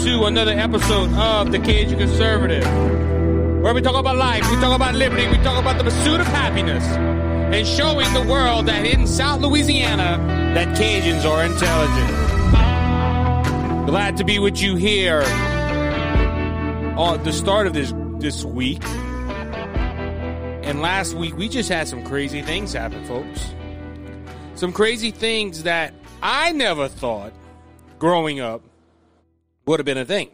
to another episode of the Cajun Conservative, where we talk about life, we talk about liberty, we talk about the pursuit of happiness, and showing the world that in South Louisiana, that Cajuns are intelligent. Glad to be with you here at the start of this this week. And last week, we just had some crazy things happen, folks. Some crazy things that I never thought growing up would have been a thing.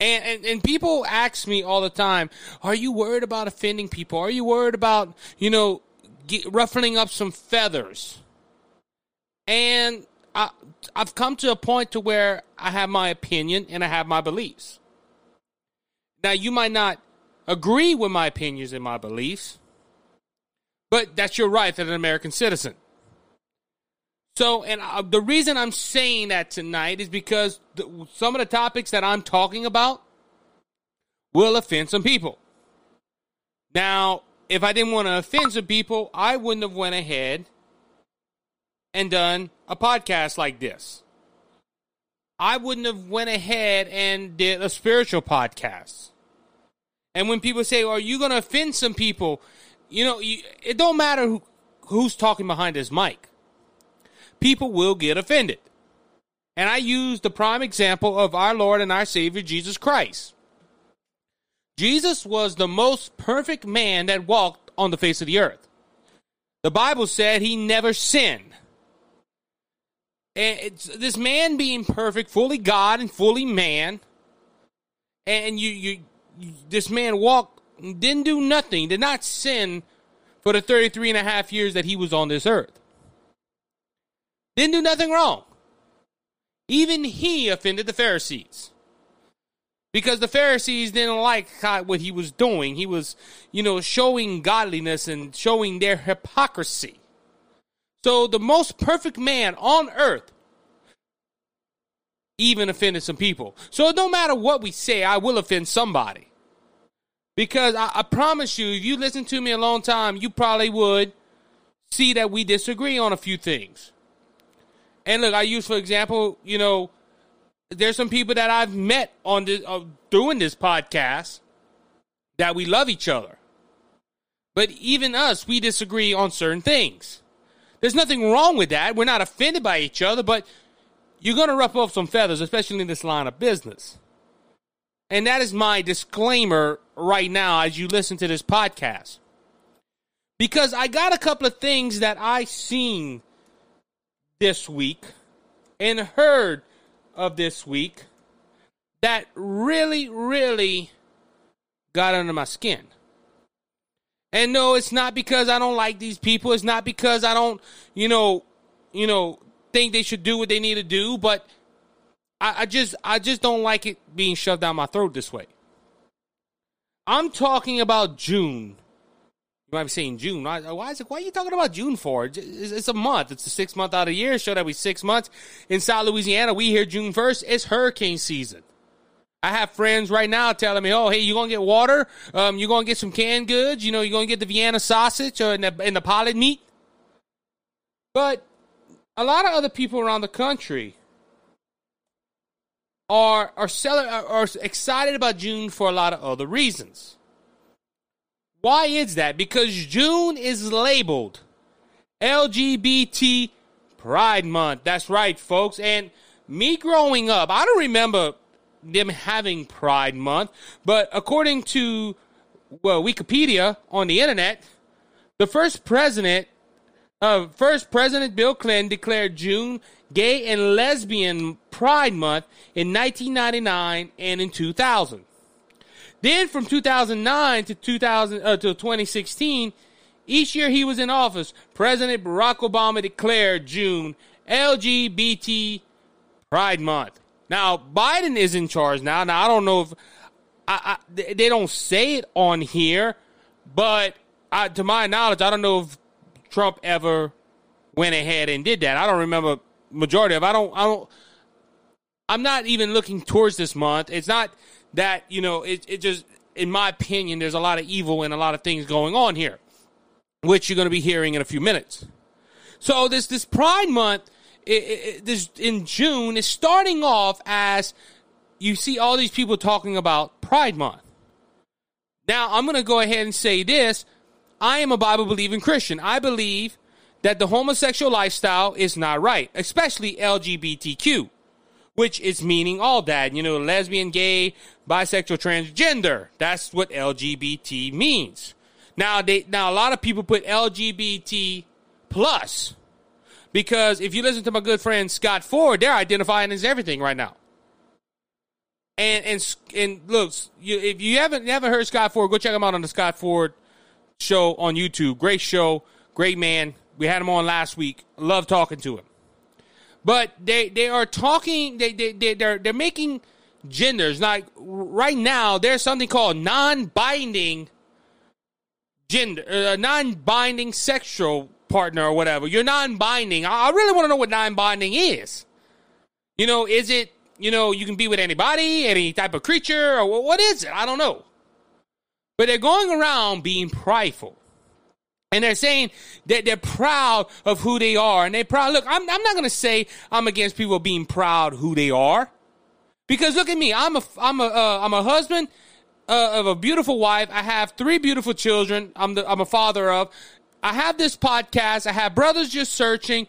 And, and and people ask me all the time, "Are you worried about offending people? Are you worried about you know get, ruffling up some feathers?" And I, I've come to a point to where I have my opinion and I have my beliefs. Now you might not agree with my opinions and my beliefs, but that's your right as an American citizen. So, and uh, the reason I'm saying that tonight is because some of the topics that I'm talking about will offend some people. Now, if I didn't want to offend some people, I wouldn't have went ahead and done a podcast like this. I wouldn't have went ahead and did a spiritual podcast. And when people say, "Are you going to offend some people?" You know, you, it don't matter who, who's talking behind this mic people will get offended. And I use the prime example of our Lord and our Savior Jesus Christ. Jesus was the most perfect man that walked on the face of the earth. The Bible said he never sinned. And this man being perfect, fully God and fully man, and you, you, you, this man walked, didn't do nothing, did not sin for the 33 and a half years that he was on this earth. Didn't do nothing wrong. Even he offended the Pharisees. Because the Pharisees didn't like what he was doing. He was, you know, showing godliness and showing their hypocrisy. So the most perfect man on earth even offended some people. So no matter what we say, I will offend somebody. Because I, I, promise you, if you listen to me a long time, you probably would see that we disagree on a few things. And look, I use for example, you know, there's some people that I've met on this uh, doing this podcast that we love each other. But even us, we disagree on certain things. There's nothing wrong with that. We're not offended by each other, but you're going to ruffle up some feathers, especially in this line of business. And that is my disclaimer right now as you listen to this podcast. Because I got a couple of things that I seen this week and heard of this week that really, really got under my skin. And no, it's not because I don't like these people. It's not because I don't, you know, you know, think they should do what they need to do. But I, I just, I just don't like it being shoved down my throat this way. I'm talking about June you might be saying June. Why, why is it? Why are you talking about June for? It's, it's a month. It's a six month out of the year. Show that we six months in South Louisiana. We hear June first. It's hurricane season. I have friends right now telling me, "Oh, hey, you gonna get water? Um, you gonna get some canned goods? You know, you gonna get the Vienna sausage or in the, in the pilot meat?" But a lot of other people around the country are are, selling, are, are excited about June for a lot of other reasons. Why is that? Because June is labeled LGBT Pride Month. That's right, folks. And me growing up, I don't remember them having Pride Month, but according to well Wikipedia on the internet, the first president, uh, first President Bill Clinton declared June Gay and Lesbian Pride Month in 1999 and in 2000. Then from 2009 to 2000 uh, to 2016, each year he was in office, President Barack Obama declared June LGBT Pride Month. Now Biden is in charge now. Now I don't know if I, I, they don't say it on here, but I, to my knowledge, I don't know if Trump ever went ahead and did that. I don't remember majority of. I don't. I don't. I'm not even looking towards this month. It's not that you know it, it just in my opinion there's a lot of evil and a lot of things going on here which you're going to be hearing in a few minutes so this this pride month it, it, this in June is starting off as you see all these people talking about Pride Month. Now, I'm going to go ahead and say this. I am a Bible believing Christian. I believe that the homosexual lifestyle is not right, especially LGBTQ, which is meaning all that, you know, lesbian, gay, bisexual, transgender. That's what LGBT means. Now they now a lot of people put LGBT plus because if you listen to my good friend Scott Ford, they're identifying as everything right now. And and and look, you, if you haven't never heard Scott Ford, go check him out on the Scott Ford show on YouTube. Great show, great man. We had him on last week. Love talking to him. But they they are talking. They they, they they're they're making genders like right now. There's something called non-binding gender, uh, non-binding sexual partner or whatever. You're non-binding. I, I really want to know what non-binding is. You know, is it you know, you can be with anybody, any type of creature, or what is it? I don't know. But they're going around being prideful. And they're saying that they're proud of who they are. And they're proud. Look, I'm, I'm not going to say I'm against people being proud who they are. Because look at me. I'm a, I'm a, uh, I'm a husband uh, of a beautiful wife. I have three beautiful children. I'm, the, I'm a father of. I have this podcast. I have brothers just searching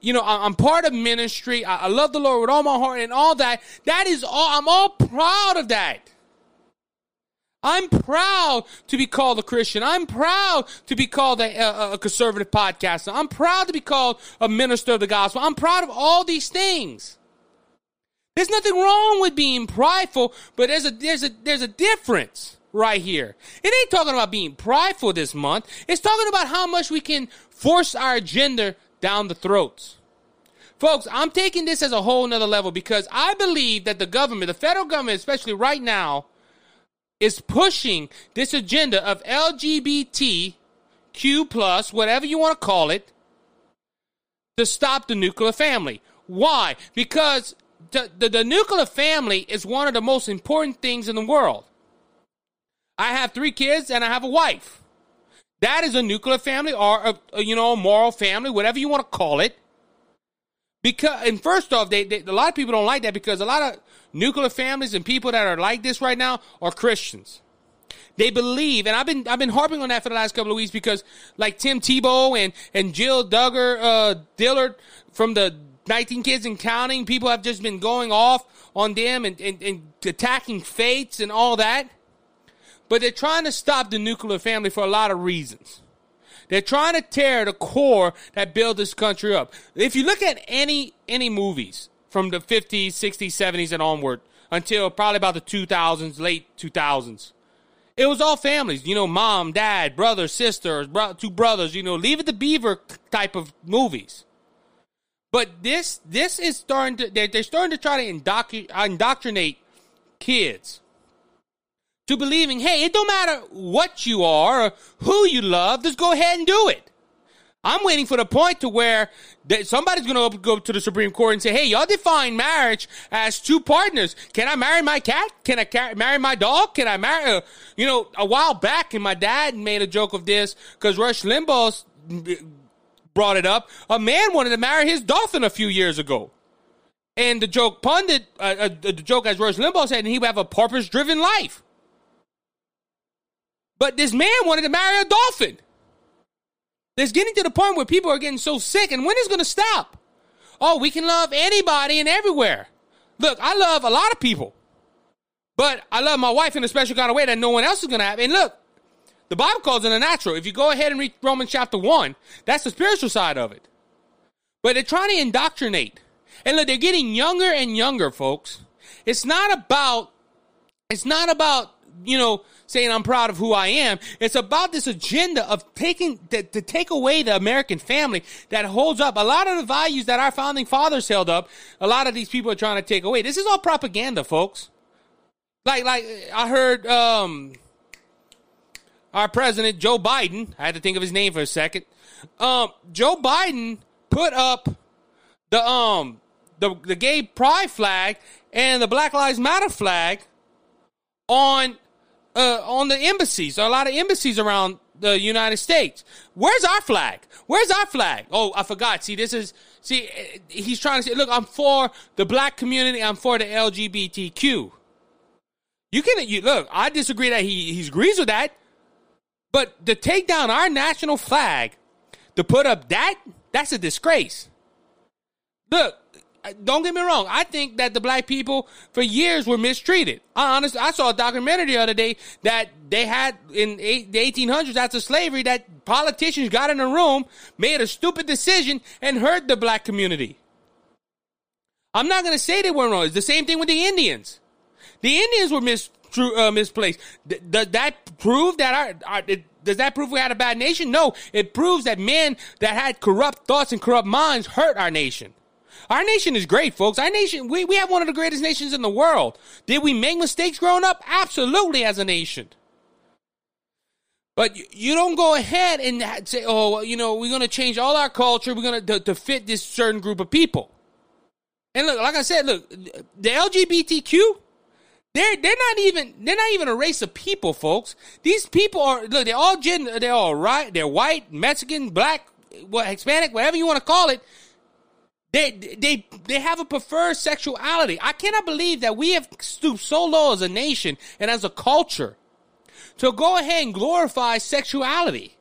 you know, I'm part of ministry. I, love the Lord with all my heart and all that. That is all, I'm all proud of that. I'm proud to be called a Christian. I'm proud to be called a, a, a, conservative podcaster. I'm proud to be called a minister of the gospel. I'm proud of all these things. There's nothing wrong with being prideful, but there's a there's a there's a difference right here. It ain't talking about being prideful this month. It's talking about how much we can force our agenda down the throats. Folks, I'm taking this as a whole nother level because I believe that the government, the federal government, especially right now, is pushing this agenda of LGBTQ plus, whatever you want to call it, to stop the nuclear family. Why? Because the, the, the nuclear family is one of the most important things in the world. I have three kids and I have a wife. That is a nuclear family or a, a you know a moral family, whatever you want to call it. Because and first off, they, they, a lot of people don't like that because a lot of nuclear families and people that are like this right now are Christians. They believe, and I've been I've been harping on that for the last couple of weeks because like Tim Tebow and and Jill Duggar uh, Dillard from the 19 Kids and Counting, people have just been going off on them and, and, and attacking faiths and all that. But they're trying to stop the nuclear family for a lot of reasons. They're trying to tear the core that built this country up. If you look at any any movies from the 50s, 60s, 70s, and onward until probably about the 2000s, late 2000s, it was all families. You know, mom, dad, brother, sister, bro- two brothers. You know, Leave It to Beaver type of movies. But this this is starting to they're, they're starting to try to indoctr- indoctrinate kids to believing, hey, it don't matter what you are or who you love, just go ahead and do it. I'm waiting for the point to where that somebody's going to go to the Supreme Court and say, hey, y'all define marriage as two partners. Can I marry my cat? Can I marry my dog? Can I marry, uh, you know, a while back, and my dad made a joke of this because Rush Limbaugh brought it up. A man wanted to marry his dolphin a few years ago. And the joke pundit, uh, uh, the joke as Rush Limbaugh said, and he would have a purpose driven life. But this man wanted to marry a dolphin. It's getting to the point where people are getting so sick, and when is going to stop? Oh, we can love anybody and everywhere. Look, I love a lot of people, but I love my wife in a special kind of way that no one else is going to have. And look, the Bible calls it a natural. If you go ahead and read Romans chapter 1, that's the spiritual side of it. But they're trying to indoctrinate. And look, they're getting younger and younger, folks. It's not about, it's not about, you know, saying I'm proud of who I am. It's about this agenda of taking to, to, take away the American family that holds up a lot of the values that our founding fathers held up. A lot of these people are trying to take away. This is all propaganda, folks. Like like I heard um our president Joe Biden. I had to think of his name for a second. Um, Joe Biden put up the um the the gay pride flag and the Black Lives Matter flag on uh, on the embassies. There are a lot of embassies around the United States. Where's our flag? Where's our flag? Oh, I forgot. See, this is see. He's trying to say, look, I'm for the black community. I'm for the LGBTQ. You can you look. I disagree that he he agrees with that, but to take down our national flag, to put up that, that's a disgrace. Look, uh, don't get me wrong. I think that the black people for years were mistreated. I honestly, I saw a documentary the other day that they had in the 1800s after slavery that politicians got in a room, made a stupid decision, and hurt the black community. I'm not going to say they weren't wrong. It's the same thing with the Indians. The Indians were mis, uh, misplaced. does that prove that our, our it, does that prove we had a bad nation? No. It proves that men that had corrupt thoughts and corrupt minds hurt our nation. Our nation is great, folks. Our nation, we, we have one of the greatest nations in the world. Did we make mistakes growing up? Absolutely, as a nation. But you don't go ahead and say, oh, well, you know, we're going to change all our culture. We're going to, to fit this certain group of people. And look, like I said, look, the LGBTQ, they're they're not even they're not even a race of people, folks. These people are look, they're all gender, they're all right, they're white, Mexican, black, what Hispanic, whatever you want to call it. They they they have a preferred sexuality. I cannot believe that we have stooped so low as a nation and as a culture to go ahead and glorify sexuality.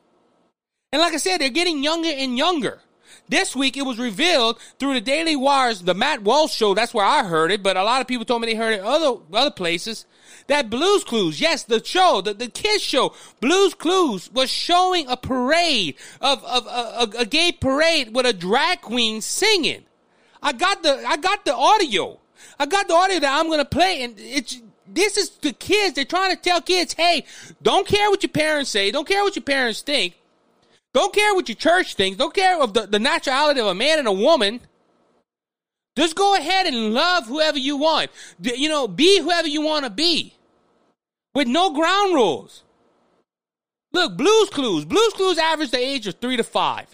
And like I said, they're getting younger and younger. This week it was revealed through the Daily Wires, the Matt Walsh show. That's where I heard it, but a lot of people told me they heard it other other places. That Blues Clues, yes, the show, the, the kids show, Blues Clues was showing a parade of, of, a, a gay parade with a drag queen singing. I got the I got the audio. I got the audio that I'm gonna play, and it's this is the kids. They're trying to tell kids, hey, don't care what your parents say, don't care what your parents think, don't care what your church thinks, don't care of the, the naturality of a man and a woman. Just go ahead and love whoever you want. You know, be whoever you want to be with no ground rules. Look, Blues Clues. Blues Clues average the age of three to five.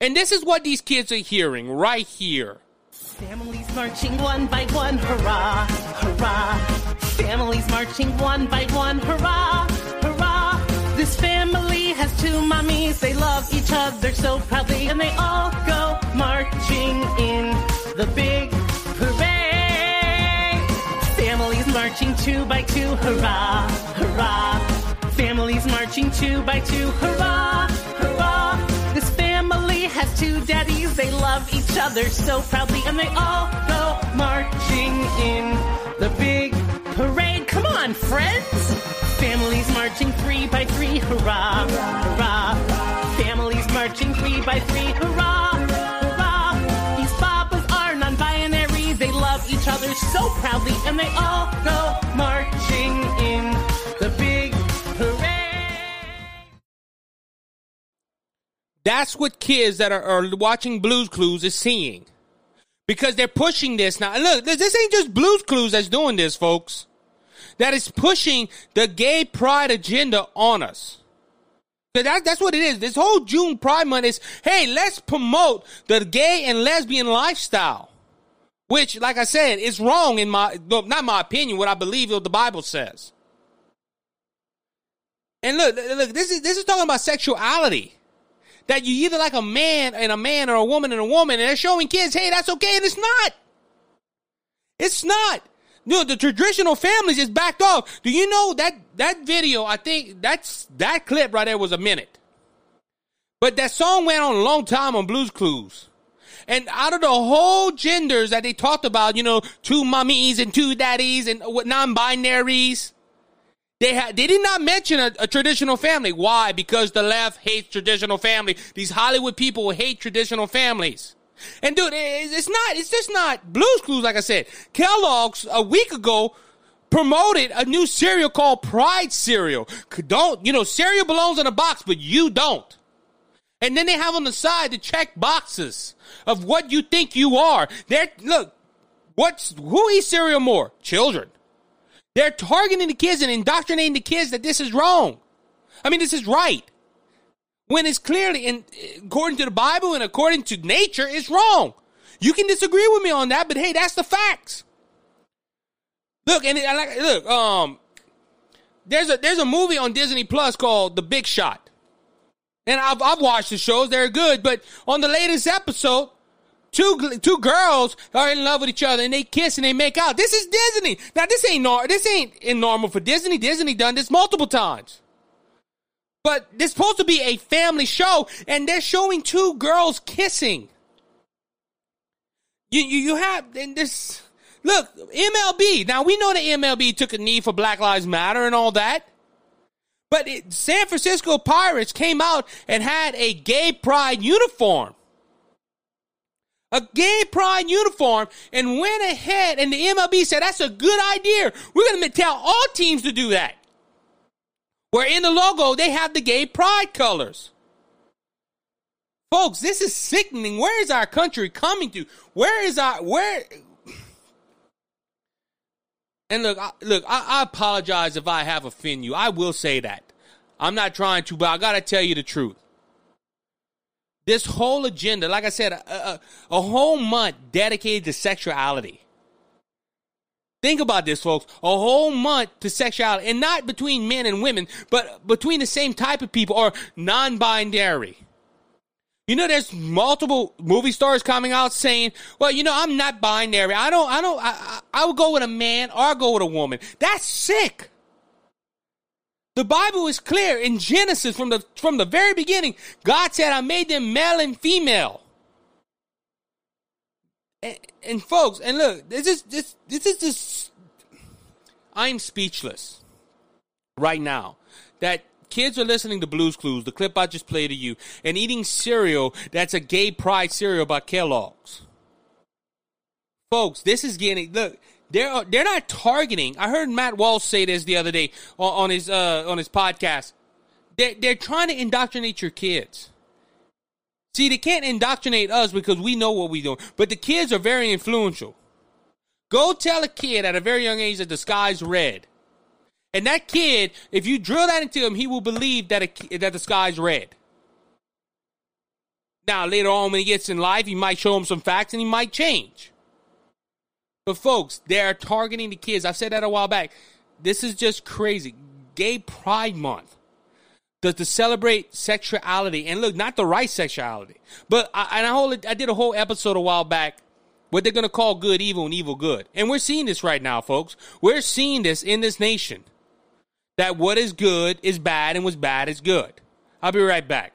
And this is what these kids are hearing right here. Families marching one by one, hurrah, hurrah. Families marching one by one, hurrah, hurrah. This family two mommies, they love each other so proudly, and they all go marching in the big parade. Families marching two by two, hurrah, hurrah. Families marching two by two, hurrah, hurrah This family has two daddies. They love each other so proudly, and they all go marching in the big parade. Come on, friends! Families marching three by three, hurrah, hurrah. By three, hurrah, hurrah. These are non-binary. They love each other so proudly, and they all go marching in the big That's what kids that are, are watching Blues Clues is seeing. Because they're pushing this now. Look, this ain't just Blues Clues that's doing this, folks. That is pushing the gay pride agenda on us. That, that's what it is. This whole June Pride Month is, hey, let's promote the gay and lesbian lifestyle. Which, like I said, is wrong in my, not my opinion, what I believe what the Bible says. And look, look, this is, this is talking about sexuality that you either like a man and a man or a woman and a woman, and they're showing kids, hey, that's okay, and it's not. It's not. No, the traditional families is backed off. Do you know that that video? I think that's that clip right there was a minute, but that song went on a long time on Blues Clues. And out of the whole genders that they talked about, you know, two mummies and two daddies and non-binaries, they had they did not mention a, a, traditional family. Why? Because the left hates traditional family. These Hollywood people hate traditional families. And dude, it's not. It's just not Blues Clues. Like I said, Kellogg's a week ago promoted a new cereal called Pride cereal. Don't you know cereal belongs in a box, but you don't. And then they have on the side the check boxes of what you think you are. They're look. What's who eats cereal more? Children. They're targeting the kids and indoctrinating the kids that this is wrong. I mean, this is right. When it's clearly, in, according to the Bible and according to nature, it's wrong. You can disagree with me on that, but hey, that's the facts. Look, and it, like, look, um, there's a there's a movie on Disney Plus called The Big Shot. And I've I've watched the shows, they're good, but on the latest episode, two two girls are in love with each other and they kiss and they make out. This is Disney. Now this ain't nor this ain't in normal for Disney. Disney done this multiple times. But this supposed to be a family show, and they're showing two girls kissing. You you, you have and this look MLB. Now we know the MLB took a knee for Black Lives Matter and all that. But it, San Francisco Pirates came out and had a gay pride uniform a gay pride uniform and went ahead and the MLB said that's a good idea. We're going to tell all teams to do that. Where in the logo they have the gay pride colors. Folks, this is sickening. Where is our country coming to? Where is our where And look, I, look, I, I apologize if I have offended you. I will say that. I'm not trying to, but I got to tell you the truth. This whole agenda, like I said, a, a, a whole month dedicated to sexuality. Think about this, folks. A whole month to sexuality, and not between men and women, but between the same type of people or non binary. You know, there's multiple movie stars coming out saying, "Well, you know, I'm not binary. I don't, I don't, I, I, I would go with a man or I go with a woman." That's sick. The Bible is clear in Genesis from the from the very beginning. God said, "I made them male and female." And, and folks, and look, this is this this is just I'm speechless right now that kids are listening to Blues Clues, the clip I just played to you, and eating cereal that's a gay pride cereal by Kellogg's. Folks, this is getting look. They're they're not targeting. I heard Matt Walsh say this the other day on, on his uh, on his podcast. They're, they're trying to indoctrinate your kids. See, they can't indoctrinate us because we know what we're doing, but the kids are very influential. Go tell a kid at a very young age that the sky's red. And that kid, if you drill that into him, he will believe that a, that the sky's red. Now, later on, when he gets in life, he might show him some facts and he might change. But folks, they're targeting the kids. I said that a while back. This is just crazy. Gay Pride Month. To, to celebrate sexuality and look, not the right sexuality, but I, and I, whole, I did a whole episode a while back what they're going to call good evil and evil good. And we're seeing this right now, folks. We're seeing this in this nation. That what is good is bad and what's bad is good. I'll be right back.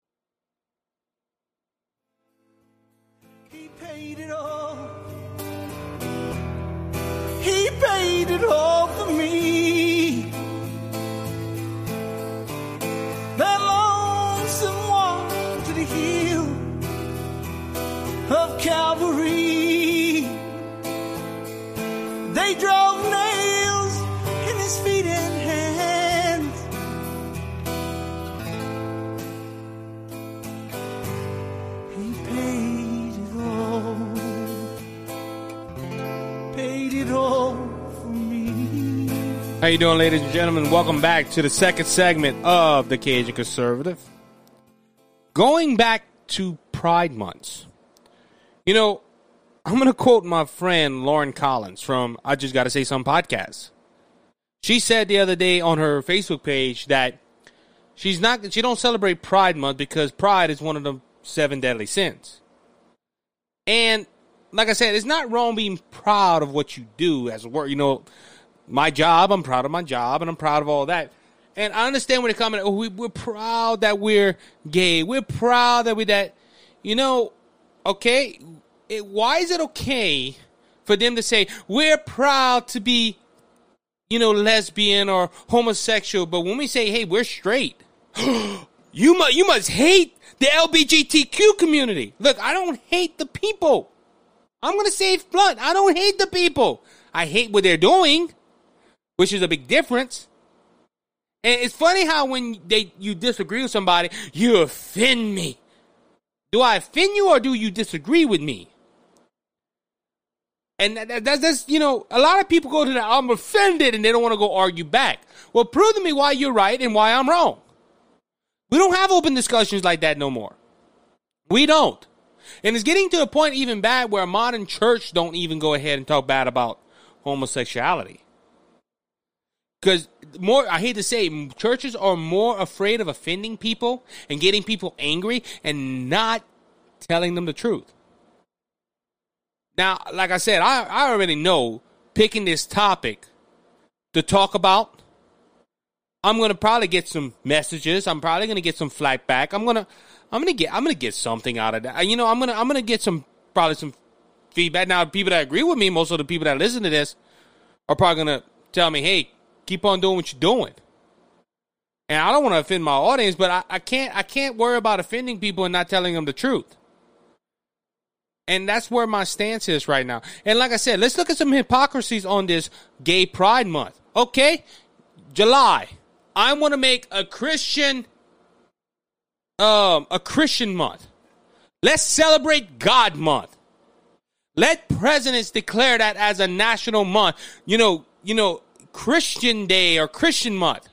The hill of Calvary. They drove nails in his feet and hands. He paid it all. Paid it all for me. How you doing, ladies and gentlemen? Welcome back to the second segment of the Cajun Conservative. Going back to Pride months, you know, I'm going to quote my friend Lauren Collins from I Just Got to Say Some podcast. She said the other day on her Facebook page that she's not she don't celebrate Pride month because pride is one of the seven deadly sins. And like I said, it's not wrong being proud of what you do as a work. You know, my job, I'm proud of my job, and I'm proud of all that. And I understand when they're coming. Oh, we, we're proud that we're gay. We're proud that we that. You know, okay. It, why is it okay for them to say we're proud to be, you know, lesbian or homosexual? But when we say, hey, we're straight, you must you must hate the LGBTQ community. Look, I don't hate the people. I'm to say it blunt. I don't hate the people. I hate what they're doing, which is a big difference. And it's funny how when they you disagree with somebody, you offend me. Do I offend you or do you disagree with me? And that, that, that's, you know, a lot of people go to that, I'm offended, and they don't want to go argue back. Well, prove to me why you're right and why I'm wrong. We don't have open discussions like that no more. We don't. And it's getting to a point even bad where a modern church don't even go ahead and talk bad about homosexuality. Because more, I hate to say, churches are more afraid of offending people and getting people angry and not telling them the truth. Now, like I said, I, I already know picking this topic to talk about, I'm gonna probably get some messages. I'm probably gonna get some flack back. I'm gonna I'm gonna get I'm gonna get something out of that. You know, I'm gonna I'm gonna get some probably some feedback. Now, people that agree with me, most of the people that listen to this are probably gonna tell me, "Hey, keep on doing what you're doing." And I don't want to offend my audience, but I, I can't I can't worry about offending people and not telling them the truth. And that's where my stance is right now. And like I said, let's look at some hypocrisies on this Gay Pride Month. Okay, July. I want to make a Christian, um, a Christian month. Let's celebrate God Month. Let presidents declare that as a national month. You know, you know, Christian Day or Christian Month.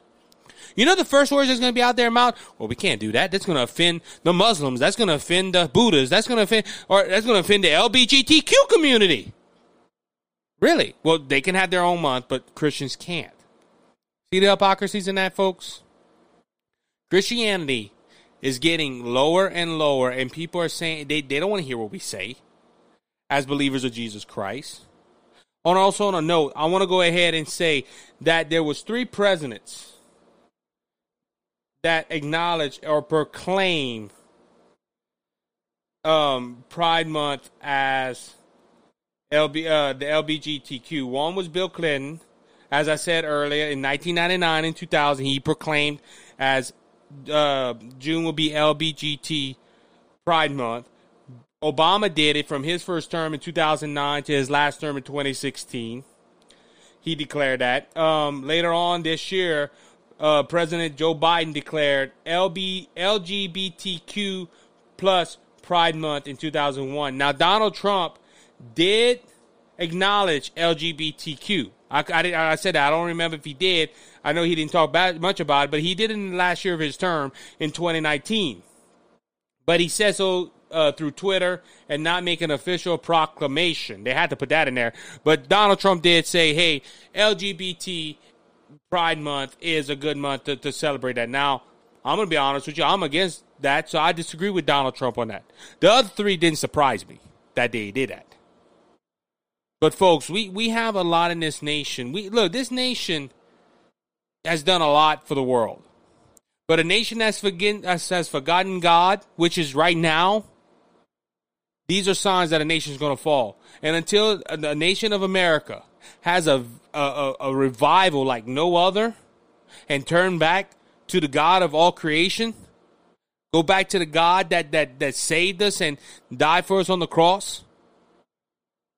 You know the first words that's going to be out there mouth? Well, we can't do that. That's going to offend the Muslims. That's going to offend the Buddhas. That's going to offend, or that's going to offend the LBGTQ community. Really? Well, they can have their own month, but Christians can't. See the hypocrisies in that, folks? Christianity is getting lower and lower, and people are saying they, they don't want to hear what we say as believers of Jesus Christ. And also on a note, I want to go ahead and say that there was three presidents that acknowledged or proclaimed um, Pride Month as LB, uh, the LBGTQ. One was Bill Clinton. As I said earlier, in 1999 and 2000, he proclaimed as uh, June will be LBGT Pride Month. Obama did it from his first term in 2009 to his last term in 2016. He declared that. Um, later on this year, uh, President Joe Biden declared LB, LGBTQ plus Pride Month in 2001. Now, Donald Trump did acknowledge LGBTQ. I, I, I, said that. I don't remember if he did. I know he didn't talk much about it, but he did in the last year of his term in 2019. But he said so uh, through Twitter and not make an official proclamation. They had to put that in there. But Donald Trump did say, hey, LGBT Pride Month is a good month to, to celebrate that. Now, I'm going to be honest with you. I'm against that, so I disagree with Donald Trump on that. The other three didn't surprise me that they did that. But folks, we, we have a lot in this nation. We look, this nation has done a lot for the world. But a nation that's forget, has forgotten God, which is right now, these are signs that a nation is going to fall. And until the nation of America has a, a, a revival like no other and turn back to the God of all creation, go back to the God that, that, that saved us and died for us on the cross,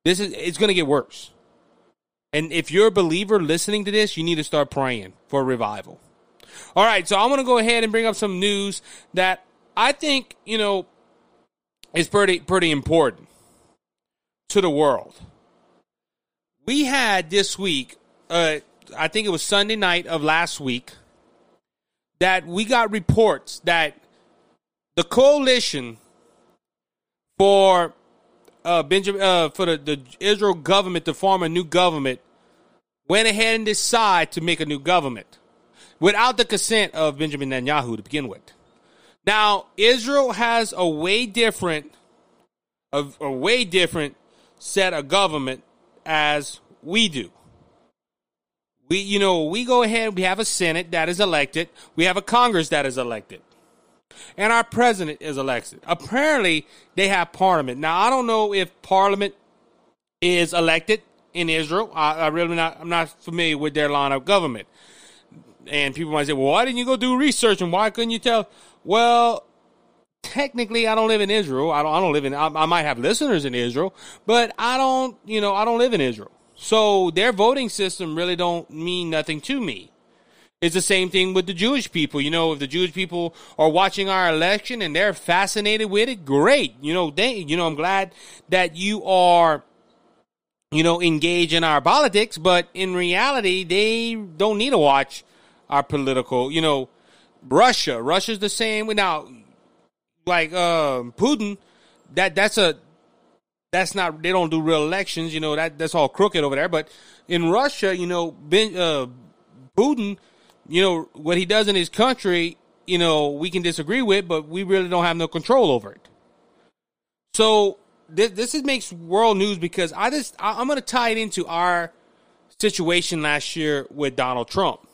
this is it's going to get worse. And if you're a believer listening to this, you need to start praying for revival. All right, so I'm going to go ahead and bring up some news that I think, you know, is pretty pretty important to the world. We had this week, uh, I think it was Sunday night of last week, that we got reports that the coalition for uh, Benjamin uh, for the, the Israel government to form a new government went ahead and decided to make a new government without the consent of Benjamin Netanyahu to begin with. Now, Israel has a way different, a, way different set of government as we do. We, you know, we go ahead, we have a Senate that is elected, we have a Congress that is elected, and our president is elected. Apparently, they have parliament. Now, I don't know if parliament is elected in Israel. I, I really not, I'm not familiar with their line of government. And people might say, well, why didn't you go do research and why couldn't you tell? Well, technically I don't live in Israel. I don't. I don't live in. I, I might have listeners in Israel, but I don't. You know, I don't live in Israel. So their voting system really don't mean nothing to me. It's the same thing with the Jewish people. You know, if the Jewish people are watching our election and they're fascinated with it, great. You know, they, you know, I'm glad that you are, you know, engaged in our politics, but in reality, they don't need to watch our political, you know, Russia. Russia's the same. Now, like, uh, Putin, that, that's a, that's not, they don't do real elections. You know, that, that's all crooked over there. But in Russia, you know, ben, uh, Putin, you know, what he does in his country, you know, we can disagree with, but we really don't have no control over it. So this, this is, makes world news because I just, I, I'm going to tie it into our situation last year with Donald Trump.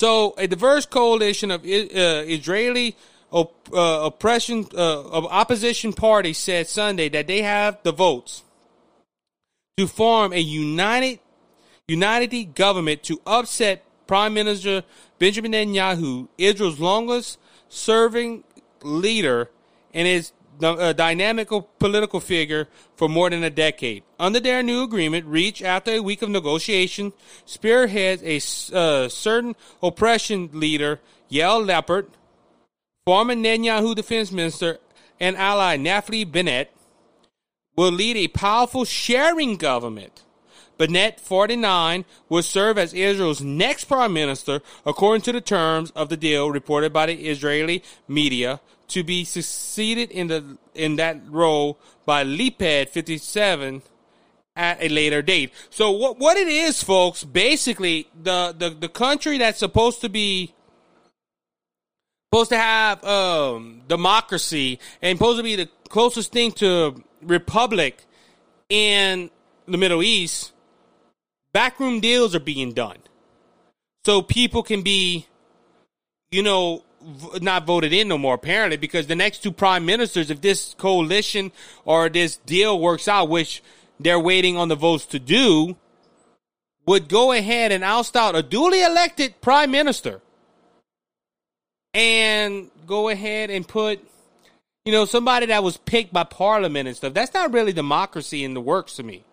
So a diverse coalition of uh, Israeli uh, oppression, uh, of opposition parties said Sunday that they have the votes to form a united, unity government to upset Prime Minister Benjamin Netanyahu, Israel's longest serving leader and is a dynamic political figure for more than a decade. Under their new agreement, reached after a week of negotiation, spearheads a uh, certain oppression leader, Yair Lapid, former Netanyahu defense minister and ally Naftali Bennett, will lead a powerful sharing government Bennett, 49, will serve as Israel's next prime minister, according to the terms of the deal reported by the Israeli media, to be succeeded in the in that role by Lapid, 57, at a later date. So what what it is, folks, basically the the, the country that's supposed to be supposed to have um, democracy and supposed to be the closest thing to republic in the Middle East backroom deals are being done. So people can be, you know, not voted in no more, apparently, because the next two prime ministers, if this coalition or this deal works out, which they're waiting on the votes to do, would go ahead and oust out a duly elected prime minister and go ahead and put, you know, somebody that was picked by parliament and stuff. That's not really democracy in the works to me.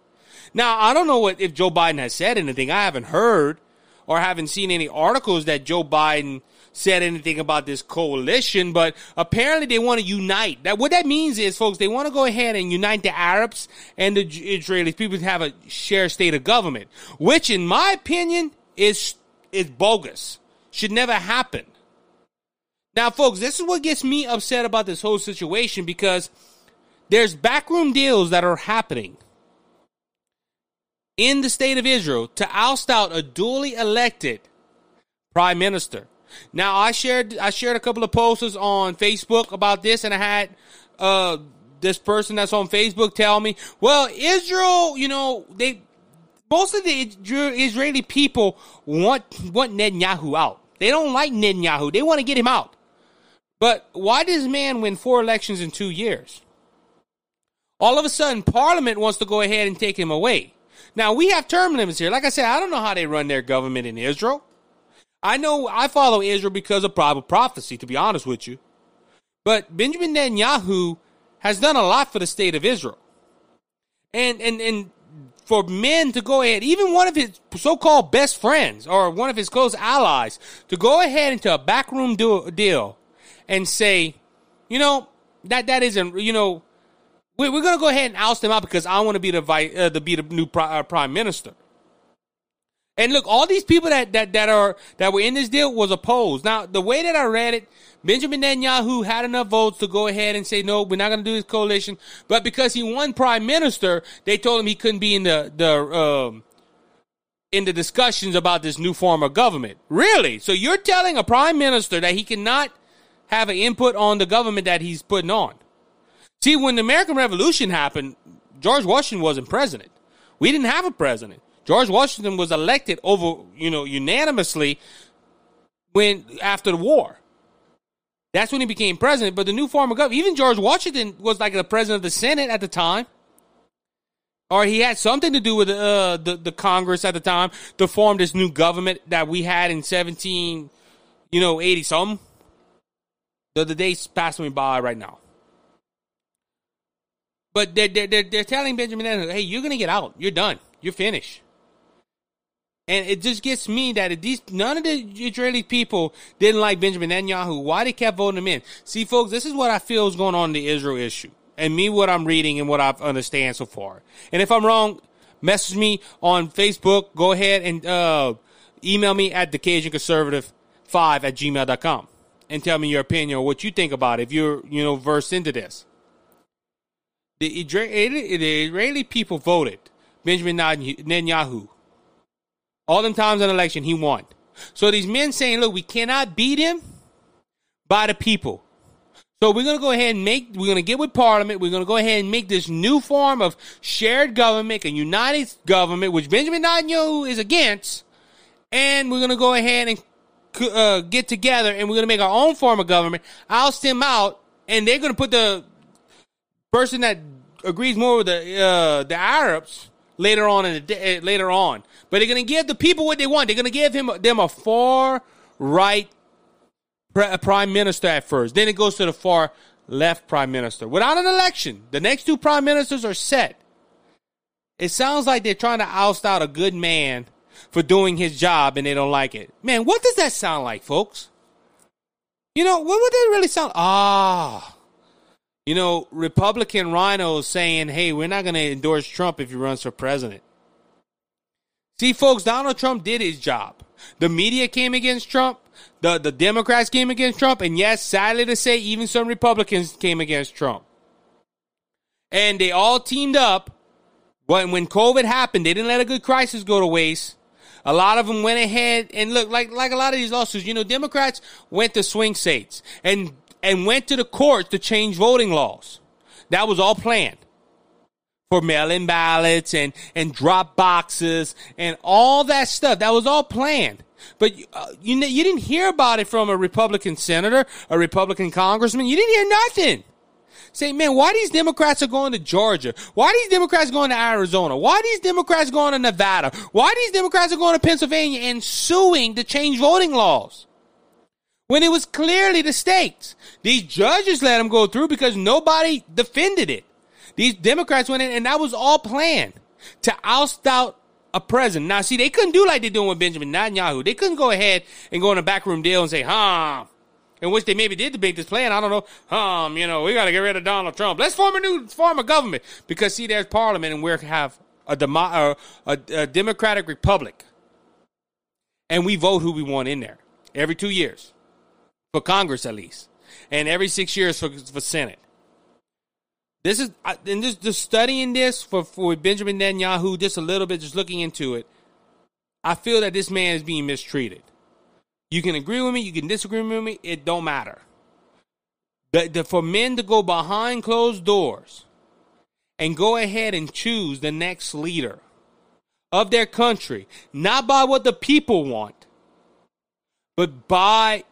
Now, I don't know what if Joe Biden has said anything. I haven't heard or haven't seen any articles that Joe Biden said anything about this coalition, but apparently they want to unite. That what that means is, folks, they want to go ahead and unite the Arabs and the Israelis. People have a shared state of government, which, in my opinion, is is bogus. Should never happen. Now, folks, this is what gets me upset about this whole situation because there's backroom deals that are happening in the state of Israel to oust out a duly elected prime minister. Now I shared I shared a couple of posters on Facebook about this, and I had uh, this person that's on Facebook tell me, "Well, Israel, you know, they most of the Israeli people want want Netanyahu out. They don't like Netanyahu. They want to get him out. But why does man win four elections in two years? All of a sudden, Parliament wants to go ahead and take him away. Now we have term limits here. Like I said, I don't know how they run their government in Israel. I know I follow Israel because of Bible prophecy, to be honest with you. But Benjamin Netanyahu has done a lot for the state of Israel. And and and for men to go ahead, even one of his so-called best friends or one of his close allies, to go ahead into a backroom deal and say, you know, that that isn't, you know, we're, we're going to go ahead and oust him out because I want to be the vice, uh, to be the new pri- uh, prime minister. And look, all these people that, that, that are that were in this deal was opposed. Now, the way that I read it, Benjamin Netanyahu had enough votes to go ahead and say, no, we're not going to do this coalition. But because he won prime minister, they told him he couldn't be in the, the, um, in the discussions about this new form of government. Really? So you're telling a prime minister that he cannot have an input on the government that he's putting on? See, when the American Revolution happened, George Washington wasn't president. We didn't have a president. George Washington was elected over, you know, unanimously when after the war. That's when he became president. But the new form of government, even George Washington was like the president of the Senate at the time, or he had something to do with uh, the the Congress at the time to form this new government that we had in seventeen, you know, eighty something. The, the day's passing me by right now. But they're, they're, they're, telling Benjamin hey, you're going to get out. You're done. You're finished. And it just gets me that these none of the Israeli people didn't like Benjamin Netanyahu. Why they kept voting him in? See, folks, this is what I feel is going on in the Israel issue, and me what I'm reading and what I've understand so far. And if I'm wrong, message me on Facebook. Go ahead and uh, email me at the Cajun Conservative five at gmail.com and tell me your opinion or what you think about it if you're you know versed into this. The Israeli, the Israeli people voted Benjamin Netanyahu all them times in election, he won. So these men saying, look, we cannot beat him by the people. So we're going to go ahead and make, we're going to get with Parliament. We're going to go ahead and make this new form of shared government, a united government, which Benjamin Netanyahu is against. And we're going to go ahead and uh, get together and we're going to make our own form of government, I'll him out, and they're going to put the person that agrees more with the uh, the Arabs later on in the day, later on. But they're going to give the people what they want. They're going to give him them a far right prime minister at first. Then it goes to the far left prime minister without an election. The next two prime ministers are set. It sounds like they're trying to oust out a good man for doing his job and they don't like it. Man, what does that sound like, folks? You know, what would that really sound? Ah. You know, Republican rhinos saying, hey, we're not going to endorse Trump if he runs for president. See, folks, Donald Trump did his job. The media came against Trump. The, the Democrats came against Trump. And yes, sadly to say, even some Republicans came against Trump. And they all teamed up. When, when COVID happened, they didn't let a good crisis go to waste. A lot of them went ahead and look like like a lot of these lawsuits. You know, Democrats went to swing states and and went to the courts to change voting laws. That was all planned for mail-in ballots and and drop boxes and all that stuff. That was all planned. But uh, you you didn't hear about it from a Republican senator, a Republican congressman. You didn't hear nothing. Say, man, why these Democrats are going to Georgia? Why these Democrats going to Arizona? Why these Democrats going to Nevada? Why these Democrats are going to Pennsylvania and suing to change voting laws? When it was clearly the states. These judges let them go through because nobody defended it. These Democrats went in, and that was all planned to oust out a president. Now, see, they couldn't do like they're doing with Benjamin Netanyahu. They couldn't go ahead and go in a backroom deal and say, huh, in which they maybe did debate this plan. I don't know. Um, you know, we got to get rid of Donald Trump. Let's form a new form of government because see, there's Parliament, and we have a, demo- uh, a, a Democratic Republic, and we vote who we want in there every two years for Congress at least, and every six years for for Senate. This is and just, studying this for for Benjamin Netanyahu just a little bit, just looking into it. I feel that this man is being mistreated. You can agree with me, you can disagree with me, it don't matter. But the, for men to go behind closed doors and go ahead and choose the next leader of their country, not by what the people want, but by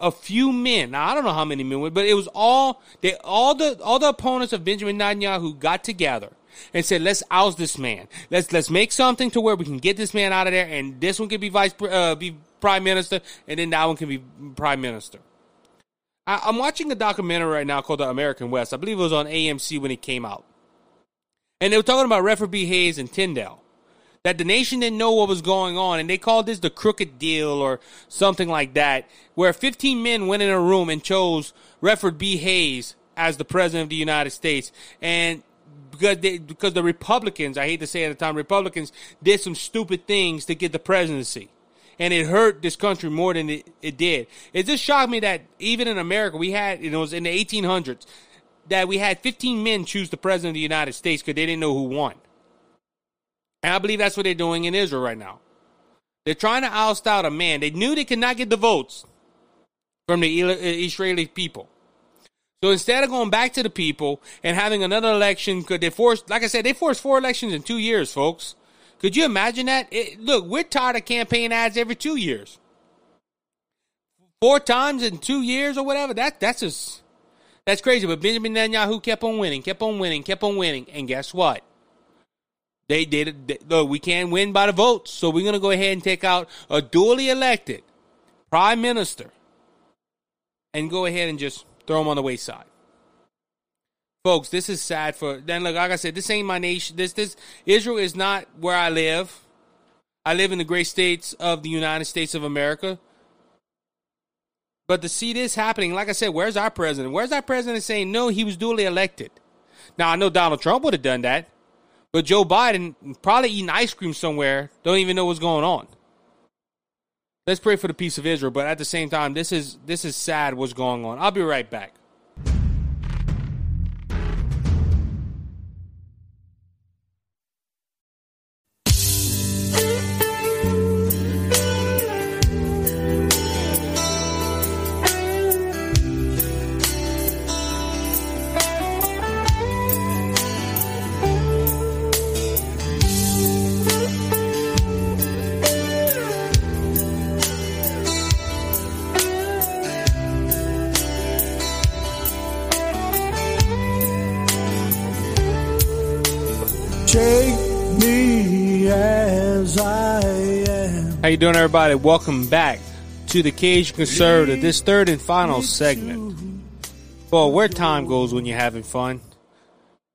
a few men. Now I don't know how many men, but it was all they all the all the opponents of Benjamin Netanyahu got together and said, "Let's oust this man. Let's let's make something to where we can get this man out of there, and this one can be vice uh, be prime minister, and then that one can be prime minister." I, am watching a documentary right now called The American West. I believe it was on AMC when it came out, and they were talking about Rutherford B. Hayes and Tyndale that the nation didn't know what was going on, and they called this the crooked deal or something like that, where 15 men went in a room and chose Rutherford B. Hayes as the president of the United States, and because they, because the Republicans, I hate to say at the time, Republicans did some stupid things to get the presidency. And it hurt this country more than it, it did. It just shocked me that even in America, we had, it was in the 1800s, that we had 15 men choose the president of the United States because they didn't know who won. And I believe that's what they're doing in Israel right now. They're trying to oust out a man. They knew they could not get the votes from the uh, Israeli people. So instead of going back to the people and having another election, could they force, like I said, they forced four elections in two years, folks. Could you imagine that? It, look, we're tired of campaign ads every two years. Four times in two years or whatever. That that's just that's crazy. But Benjamin Netanyahu kept on winning, kept on winning, kept on winning, and guess what? They did. They, look, we can't win by the votes, so we're going to go ahead and take out a duly elected prime minister, and go ahead and just throw them on the wayside. Folks, this is sad for then look like I said, this ain't my nation. This this Israel is not where I live. I live in the great states of the United States of America. But to see this happening, like I said, where's our president? Where's our president saying no, he was duly elected? Now I know Donald Trump would have done that, but Joe Biden probably eating ice cream somewhere, don't even know what's going on. Let's pray for the peace of Israel, but at the same time, this is this is sad what's going on. I'll be right back. You doing, everybody? Welcome back to the Cajun Conservative. This third and final segment. Well, where time goes when you're having fun.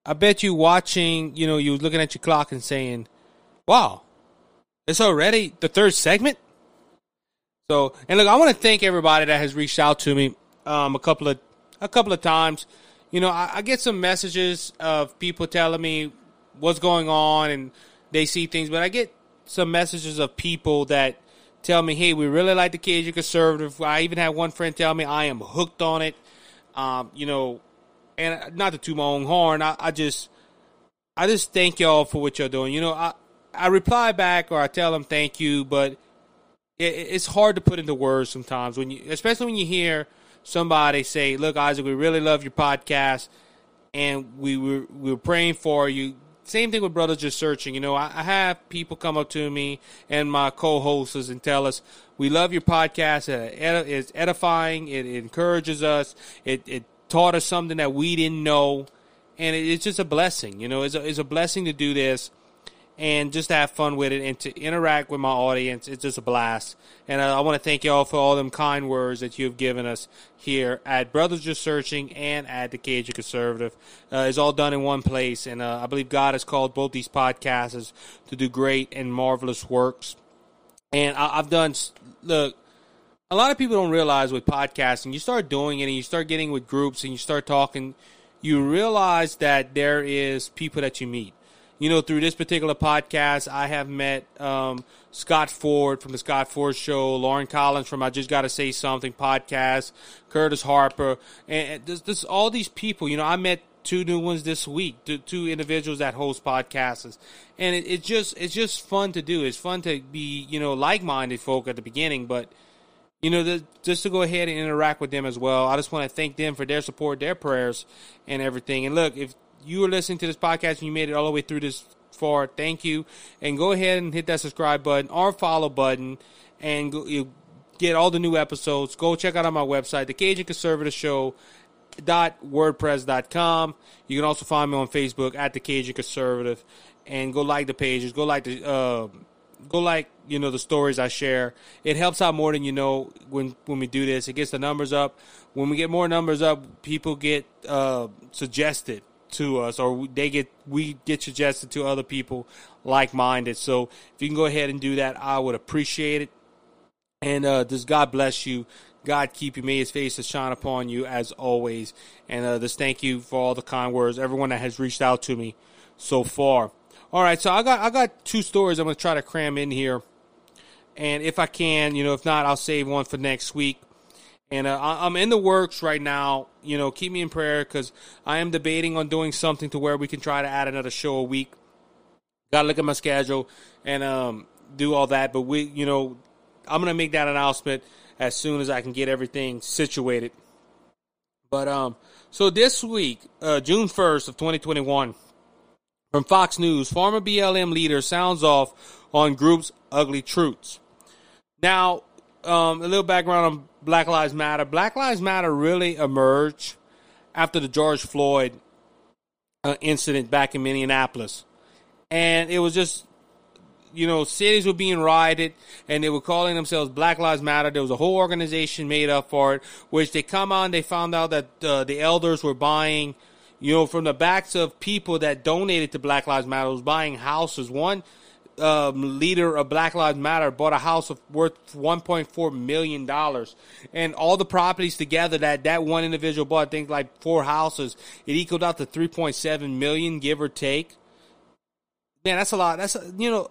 I bet you watching, you know, you looking at your clock and saying, "Wow, it's already the third segment." So, and look, I want to thank everybody that has reached out to me um, a couple of a couple of times. You know, I, I get some messages of people telling me what's going on and they see things, but I get some messages of people that tell me, "Hey, we really like the Cajun Conservative." I even had one friend tell me, "I am hooked on it." Um, you know, and not to toot my own horn, I, I just, I just thank y'all for what you're doing. You know, I, I reply back or I tell them thank you, but it, it's hard to put into words sometimes when you, especially when you hear somebody say, "Look, Isaac, we really love your podcast, and we were we were praying for you." Same thing with brothers just searching. You know, I, I have people come up to me and my co-hosts and tell us, "We love your podcast. Uh, it, it's edifying. It, encourages us. It, it taught us something that we didn't know." And it, it's just a blessing, you know. It's a, it's a blessing to do this and just to have fun with it and to interact with my audience. It's just a blast. And I, I want to thank y'all for all them kind words that you've given us here at Brothers Just Searching and at the Cajun Conservative. Uh, it's all done in one place. And uh, I believe God has called both these podcasts to do great and marvelous works. And I, I've done, look, a lot of people don't realize with podcasting, you start doing it and you start getting with groups and you start talking, you realize that there is people that you meet you know, through this particular podcast, I have met um, Scott Ford from the Scott Ford Show, Lauren Collins from I Just Got to Say Something podcast, Curtis Harper, and this, this, all these people. You know, I met two new ones this week, two, two individuals that host podcasts, and it, it's just it's just fun to do. It's fun to be you know like minded folk at the beginning, but you know, the, just to go ahead and interact with them as well. I just want to thank them for their support, their prayers, and everything. And look, if you are listening to this podcast and you made it all the way through this far, thank you. And go ahead and hit that subscribe button or follow button and go, you get all the new episodes. Go check out on my website, the Cajun Conservative Show dot wordpress.com you can also find me on facebook at the cajun conservative and go like the pages. Go like the uh, go like you know the stories i share. It helps out more than you know when when we do this. It gets the numbers up. When we get more numbers up people get uh, suggested to us or they get we get suggested to other people like minded. So if you can go ahead and do that, I would appreciate it. And uh, does God bless you. God keep you. May His face to shine upon you as always. And uh, just thank you for all the kind words. Everyone that has reached out to me so far. All right, so I got I got two stories I'm going to try to cram in here, and if I can, you know, if not, I'll save one for next week. And uh, I'm in the works right now. You know, keep me in prayer because I am debating on doing something to where we can try to add another show a week. Got to look at my schedule and um, do all that. But we, you know, I'm gonna make that announcement as soon as I can get everything situated. But um, so this week, uh, June 1st of 2021, from Fox News, former BLM leader sounds off on group's ugly truths. Now, um, a little background on Black Lives Matter. Black Lives Matter really emerged after the George Floyd uh, incident back in Minneapolis, and it was just you know, cities were being rioted and they were calling themselves Black Lives Matter. There was a whole organization made up for it, which they come on, they found out that uh, the elders were buying, you know, from the backs of people that donated to Black Lives Matter, was buying houses. One um, leader of Black Lives Matter bought a house of worth 1.4 million dollars, and all the properties together that that one individual bought, I think like four houses, it equaled out to 3.7 million, give or take. Man, that's a lot. That's a, you know,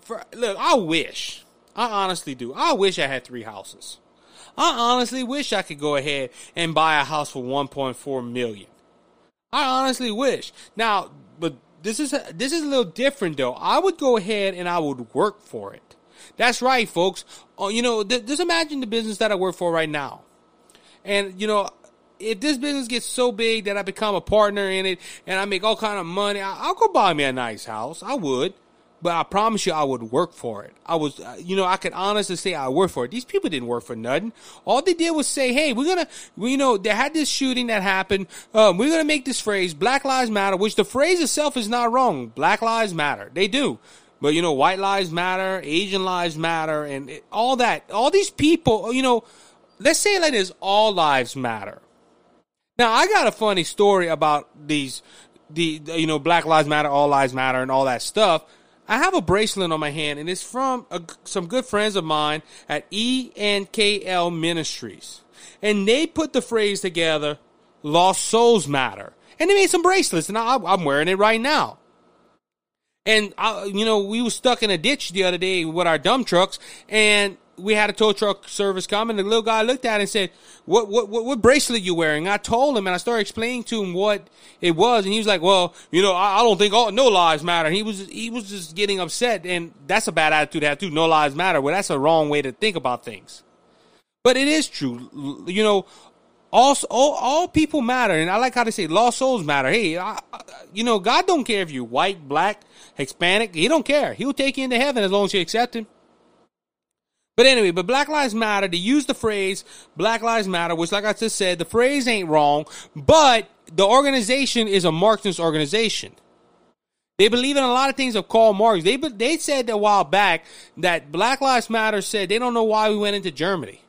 for look, I wish, I honestly do, I wish I had three houses. I honestly wish I could go ahead and buy a house for 1.4 million. I honestly wish. Now, but this is a, this is a little different though. I would go ahead and I would work for it. That's right, folks. Oh, you know, th- just imagine the business that I work for right now. And you know, if this business gets so big that I become a partner in it and I make all kind of money, I- will go buy me a nice house. I would. But I promise you, I would work for it. I was, uh, you know, I could honestly say I worked for it. These people didn't work for nothing. All they did was say, "Hey, we're gonna, you know, they had this shooting that happened. Um, we're gonna make this phrase, Black Lives Matter," which the phrase itself is not wrong. Black Lives Matter. They do. But you know, white lives matter, Asian lives matter, and it, all that. All these people, you know, let's say it like this: all lives matter. Now, I got a funny story about these, the you know, Black Lives Matter, All Lives Matter, and all that stuff. I have a bracelet on my hand, and it's from a, some good friends of mine at ENKL Ministries. And they put the phrase together, Lost Souls Matter. And they made some bracelets, and I, I'm wearing it right now. And, I, you know, we were stuck in a ditch the other day with our dump trucks, and we had a tow truck service come, and the little guy looked at it and said, what, what, what, what bracelet you wearing? I told him, and I started explaining to him what it was, and he was like, well, you know, I, I don't think all, no lives matter. He was, he was just getting upset, and that's a bad attitude to have too. No lives matter. Well, that's a wrong way to think about things. But it is true. You know, all, all, all people matter, and I like how they say lost souls matter. Hey, I, you know, God don't care if you're white, black, Hispanic. He don't care. He'll take you into heaven as long as you accept Him. But anyway, but Black Lives Matter, they use the phrase Black Lives Matter, which, like I just said, the phrase ain't wrong, but the organization is a Marxist organization. They believe in a lot of things of Karl Marx. They, they said a while back that Black Lives Matter said they don't know why we went into Germany.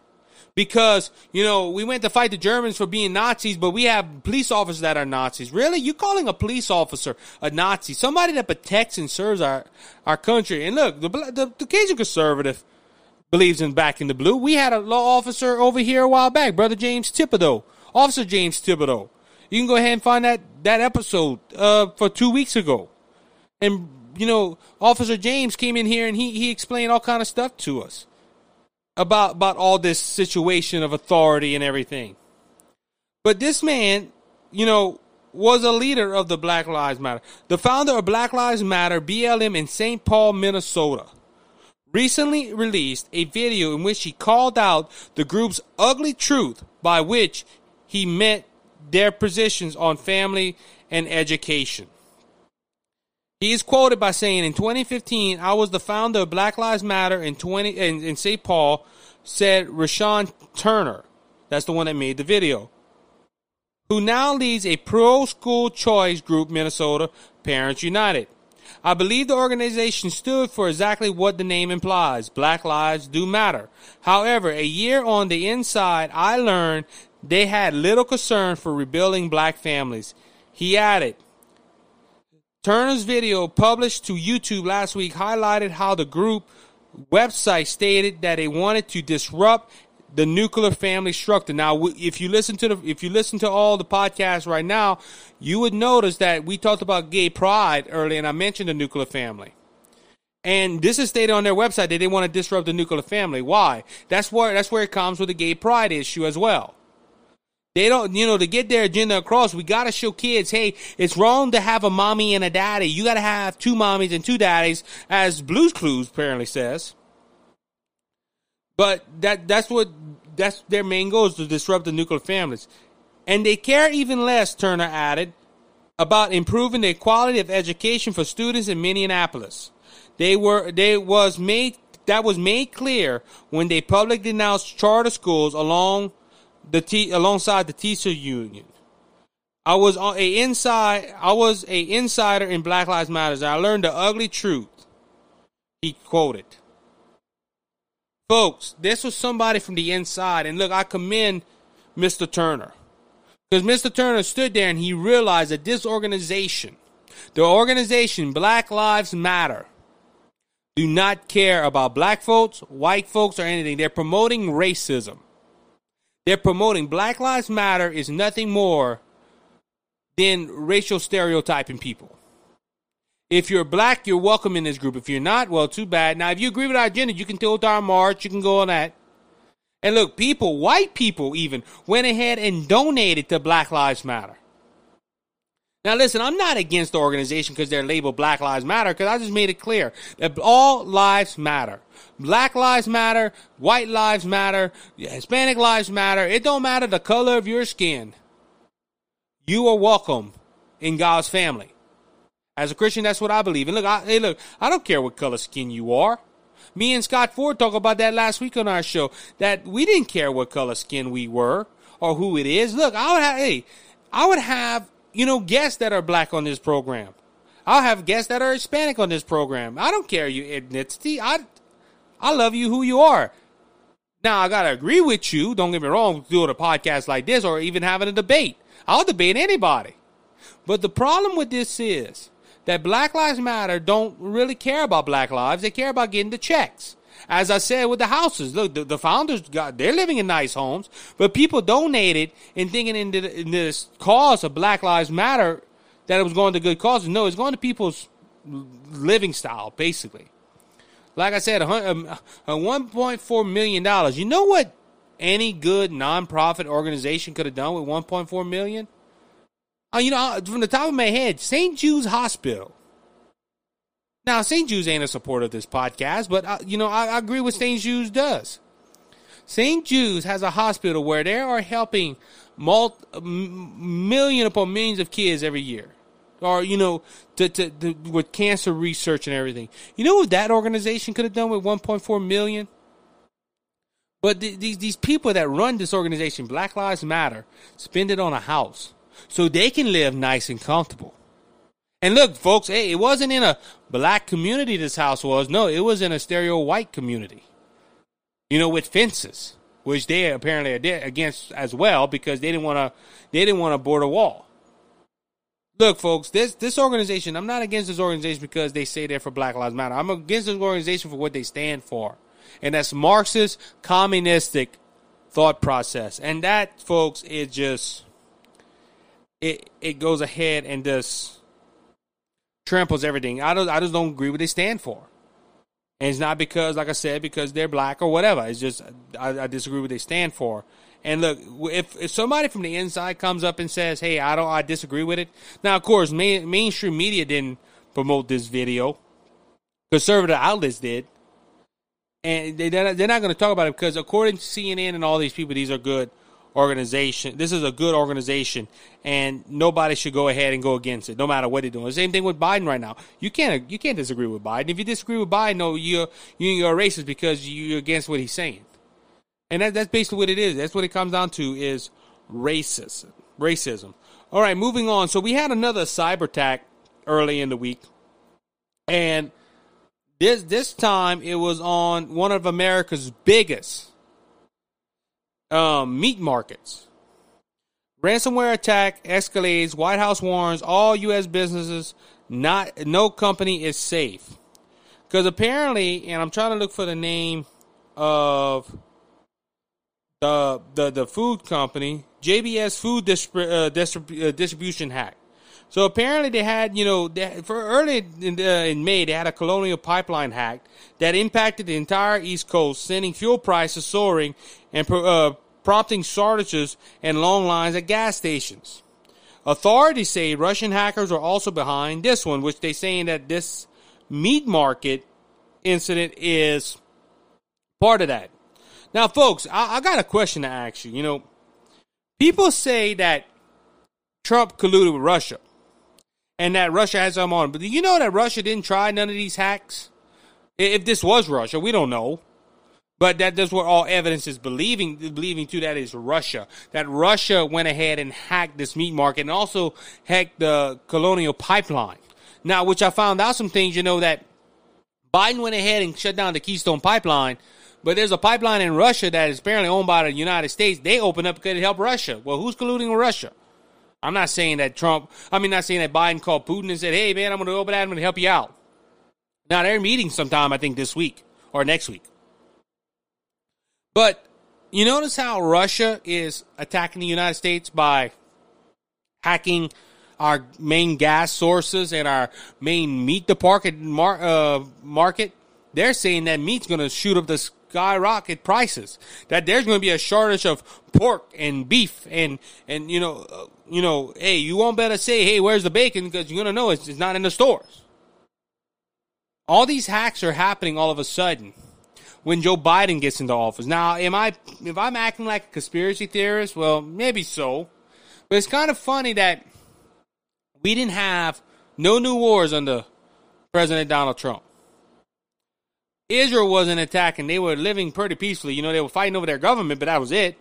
Because, you know, we went to fight the Germans for being Nazis, but we have police officers that are Nazis. Really? You calling a police officer a Nazi? Somebody that protects and serves our, our country. And look, the, the, the Cajun conservative, believes in back in the blue. We had a law officer over here a while back, Brother James Thibodeau, Officer James Thibodeau. You can go ahead and find that that episode uh, for two weeks ago, and you know, Officer James came in here and he he explained all kind of stuff to us about about all this situation of authority and everything. But this man, you know, was a leader of the Black Lives Matter, the founder of Black Lives Matter BLM in St. Paul, Minnesota recently released a video in which he called out the group's ugly truth by which he met their positions on family and education. He is quoted by saying, "In 2015, I was the founder of Black Lives Matter in 20 in, in St. Paul," said Rashad Turner. That's the one that made the video. Who now leads a pro school choice group, Minnesota Parents United. I believe the organization stood for exactly what the name implies. Black lives do matter. However, a year on the inside, I learned they had little concern for rebuilding black families. He added, Turner's video published to YouTube last week highlighted how the group website stated that they wanted to disrupt the nuclear family structure. Now, if you listen to the if you listen to all the podcasts right now, you would notice that we talked about gay pride earlier, and I mentioned the nuclear family. And this is stated on their website that they want to disrupt the nuclear family. Why? That's where that's where it comes with the gay pride issue as well. They don't, you know, to get their agenda across, we gotta show kids, hey, it's wrong to have a mommy and a daddy. You gotta have two mommies and two daddies, as Blue's Clues apparently says. But that that's what that's their main goal is to disrupt the nuclear families. And they care even less, Turner added, about improving the quality of education for students in Minneapolis. They were they was made that was made clear when they publicly announced charter schools along the t- alongside the teacher union. I was a inside I was a insider in Black Lives Matters. I learned the ugly truth he quoted. Folks, this was somebody from the inside. And look, I commend Mr. Turner. Because Mr. Turner stood there and he realized that this organization, the organization Black Lives Matter, do not care about black folks, white folks, or anything. They're promoting racism. They're promoting Black Lives Matter is nothing more than racial stereotyping people. If you're black, you're welcome in this group. If you're not, well, too bad. Now, if you agree with our agenda, you can tilt our march. You can go on that. And look, people, white people even, went ahead and donated to Black Lives Matter. Now, listen, I'm not against the organization because they're labeled Black Lives Matter because I just made it clear that all lives matter. Black lives matter, white lives matter, Hispanic lives matter. It don't matter the color of your skin. You are welcome in God's family. As a Christian, that's what I believe. And look, I, hey, look, I don't care what color skin you are. Me and Scott Ford talked about that last week on our show. That we didn't care what color skin we were or who it is. Look, I would have, hey, I would have, you know, guests that are black on this program. I'll have guests that are Hispanic on this program. I don't care your ethnicity. I, I love you who you are. Now I gotta agree with you. Don't get me wrong. Doing a podcast like this or even having a debate, I'll debate anybody. But the problem with this is that Black Lives Matter don't really care about black lives. They care about getting the checks. As I said with the houses, look, the, the founders got, they're living in nice homes, but people donated and thinking in, the, in this cause of Black Lives Matter that it was going to good causes. No, it's going to people's living style, basically. Like I said, a um, $1.4 million. You know what any good nonprofit organization could have done with 1.4 million? Uh, you know, from the top of my head, St. Jude's Hospital. Now, St. Jude's ain't a supporter of this podcast, but uh, you know, I, I agree with St. Jude's does. St. Jude's has a hospital where they are helping multi, million upon millions of kids every year, or you know, to, to, to, with cancer research and everything. You know what that organization could have done with 1.4 million? But th- these these people that run this organization, Black Lives Matter, spend it on a house so they can live nice and comfortable. And look, folks, hey, it wasn't in a black community this house was. No, it was in a stereo white community. You know, with fences, which they apparently are against as well because they didn't want to they didn't want to board a wall. Look, folks, this this organization, I'm not against this organization because they say they're for Black Lives Matter. I'm against this organization for what they stand for. And that's Marxist communistic thought process. And that, folks, is just it it goes ahead and just tramples everything. I don't I just don't agree with what they stand for. And it's not because, like I said, because they're black or whatever. It's just I, I disagree with what they stand for. And look, if, if somebody from the inside comes up and says, "Hey, I don't, I disagree with it," now of course, main, mainstream media didn't promote this video. Conservative outlets did, and they, they're not going to talk about it because, according to CNN and all these people, these are good organization. This is a good organization, and nobody should go ahead and go against it, no matter what they're doing. Same thing with Biden right now. You can't you can't disagree with Biden. If you disagree with Biden, no, you're you're a racist because you're against what he's saying, and that, that's basically what it is. That's what it comes down to is racism. Racism. All right, moving on. So we had another cyber attack early in the week, and this this time it was on one of America's biggest um, meat markets. Ransomware attack escalates. White House warns all U.S. businesses not no company is safe because apparently, and I'm trying to look for the name of the the the food company, JBS Food uh, uh, Distribution hack. So apparently they had, you know, for early in, uh, in, May, they had a colonial pipeline hack that impacted the entire East Coast, sending fuel prices soaring and uh, prompting shortages and long lines at gas stations. Authorities say Russian hackers are also behind this one, which they saying that this meat market incident is part of that. Now, folks, I, I got a question to ask you. You know, people say that Trump colluded with Russia and that Russia has them on. But do you know that Russia didn't try none of these hacks? If this was Russia, we don't know. But that that's what all evidence is believing believing to that is Russia. That Russia went ahead and hacked this meat market and also hacked the colonial pipeline. Now, which I found out some things, you know, that Biden went ahead and shut down the Keystone Pipeline, but there's a pipeline in Russia that is apparently owned by the United States. They opened up because it helped Russia. Well, who's colluding with Russia? I'm not saying that Trump, I mean, not saying that Biden called Putin and said, hey, man, I'm going to open that. I'm going to help you out. Now, they're meeting sometime, I think, this week or next week. But you notice how Russia is attacking the United States by hacking our main gas sources and our main meat department mar- uh, market? They're saying that meat's going to shoot up the skyrocket prices. That there's going to be a shortage of pork and beef and and you know uh, you know hey you won't better say hey where's the bacon because you're going to know it's, it's not in the stores. All these hacks are happening all of a sudden when Joe Biden gets into office. Now, am I if I'm acting like a conspiracy theorist? Well, maybe so. But it's kind of funny that we didn't have no new wars under President Donald Trump. Israel wasn't attacking. They were living pretty peacefully. You know, they were fighting over their government, but that was it.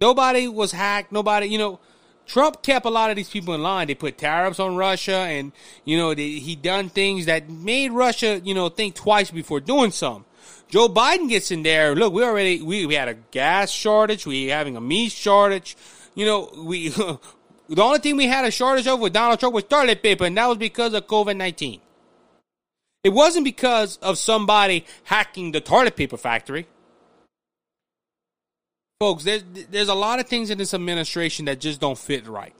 Nobody was hacked. Nobody, you know, Trump kept a lot of these people in line. They put tariffs on Russia, and you know they, he done things that made Russia, you know, think twice before doing some. Joe Biden gets in there. Look, we already we, we had a gas shortage. We having a meat shortage. You know, we the only thing we had a shortage of with Donald Trump was toilet paper, and that was because of COVID nineteen. It wasn't because of somebody hacking the toilet paper factory folks, there's there's a lot of things in this administration that just don't fit right.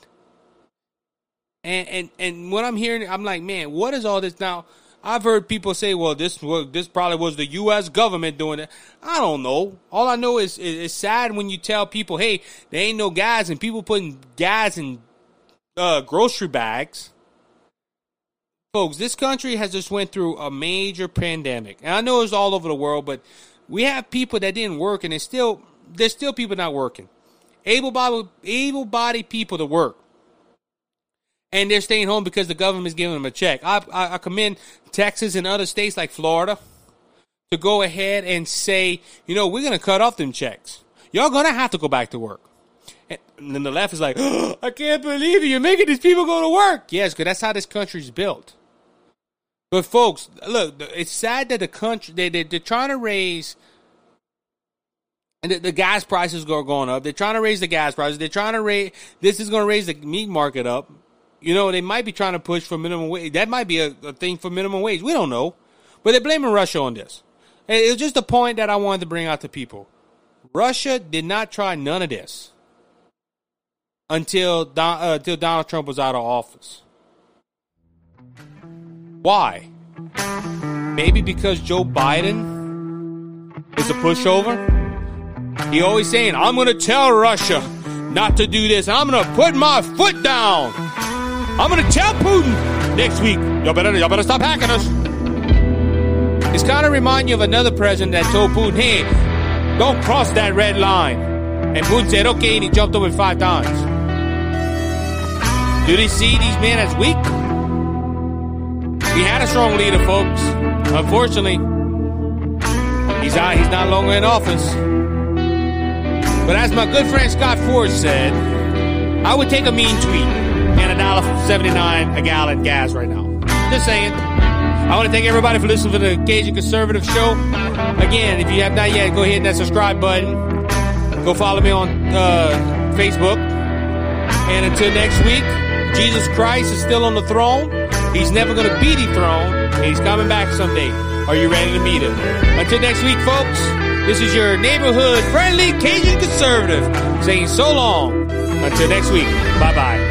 And and and what I'm hearing, I'm like, man, what is all this now? I've heard people say, well, this well, this probably was the U.S. government doing it. I don't know. All I know is it's sad when you tell people, hey, there ain't no gas, and people putting gas in uh, grocery bags. Folks, this country has just went through a major pandemic, and I know it's all over the world, but we have people that didn't work, and it's still there's still people not working. Able bodied able bodied people to work. And they're staying home because the government is giving them a check. I, I, I commend Texas and other states like Florida to go ahead and say, you know, we're going to cut off them checks. Y'all going to have to go back to work. And then the left is like, oh, I can't believe it. You're making these people go to work. Yes, because that's how this country's built. But folks, look, it's sad that the country they, they they're trying to raise and the, the, gas prices are going up. They're trying to raise the gas prices. They're trying to raise. This is going to raise the meat market up. You know, they might be trying to push for minimum wage. That might be a, a thing for minimum wage. We don't know, but they're blaming Russia on this. It was just a point that I wanted to bring out to people. Russia did not try none of this until Don, uh, until Donald Trump was out of office. Why? Maybe because Joe Biden is a pushover. He always saying, I'm going to tell Russia not to do this. I'm going to put my foot down. I'm going to tell Putin next week, y'all better, y'all better stop hacking us. It's kind of remind you of another president that told Putin, hey, don't cross that red line. And Putin said, okay, and he jumped over five times. Do they see these men as weak? We had a strong leader, folks. Unfortunately, he's out, he's not longer in office. But as my good friend Scott Ford said, I would take a mean tweet and a dollar seventy nine a gallon gas right now. Just saying. I want to thank everybody for listening to the Cajun Conservative Show. Again, if you have not yet, go hit that subscribe button. Go follow me on uh, Facebook. And until next week, Jesus Christ is still on the throne. He's never going to be dethroned. And he's coming back someday. Are you ready to meet him? Until next week, folks. This is your neighborhood friendly Cajun conservative saying so long. Until next week. Bye bye.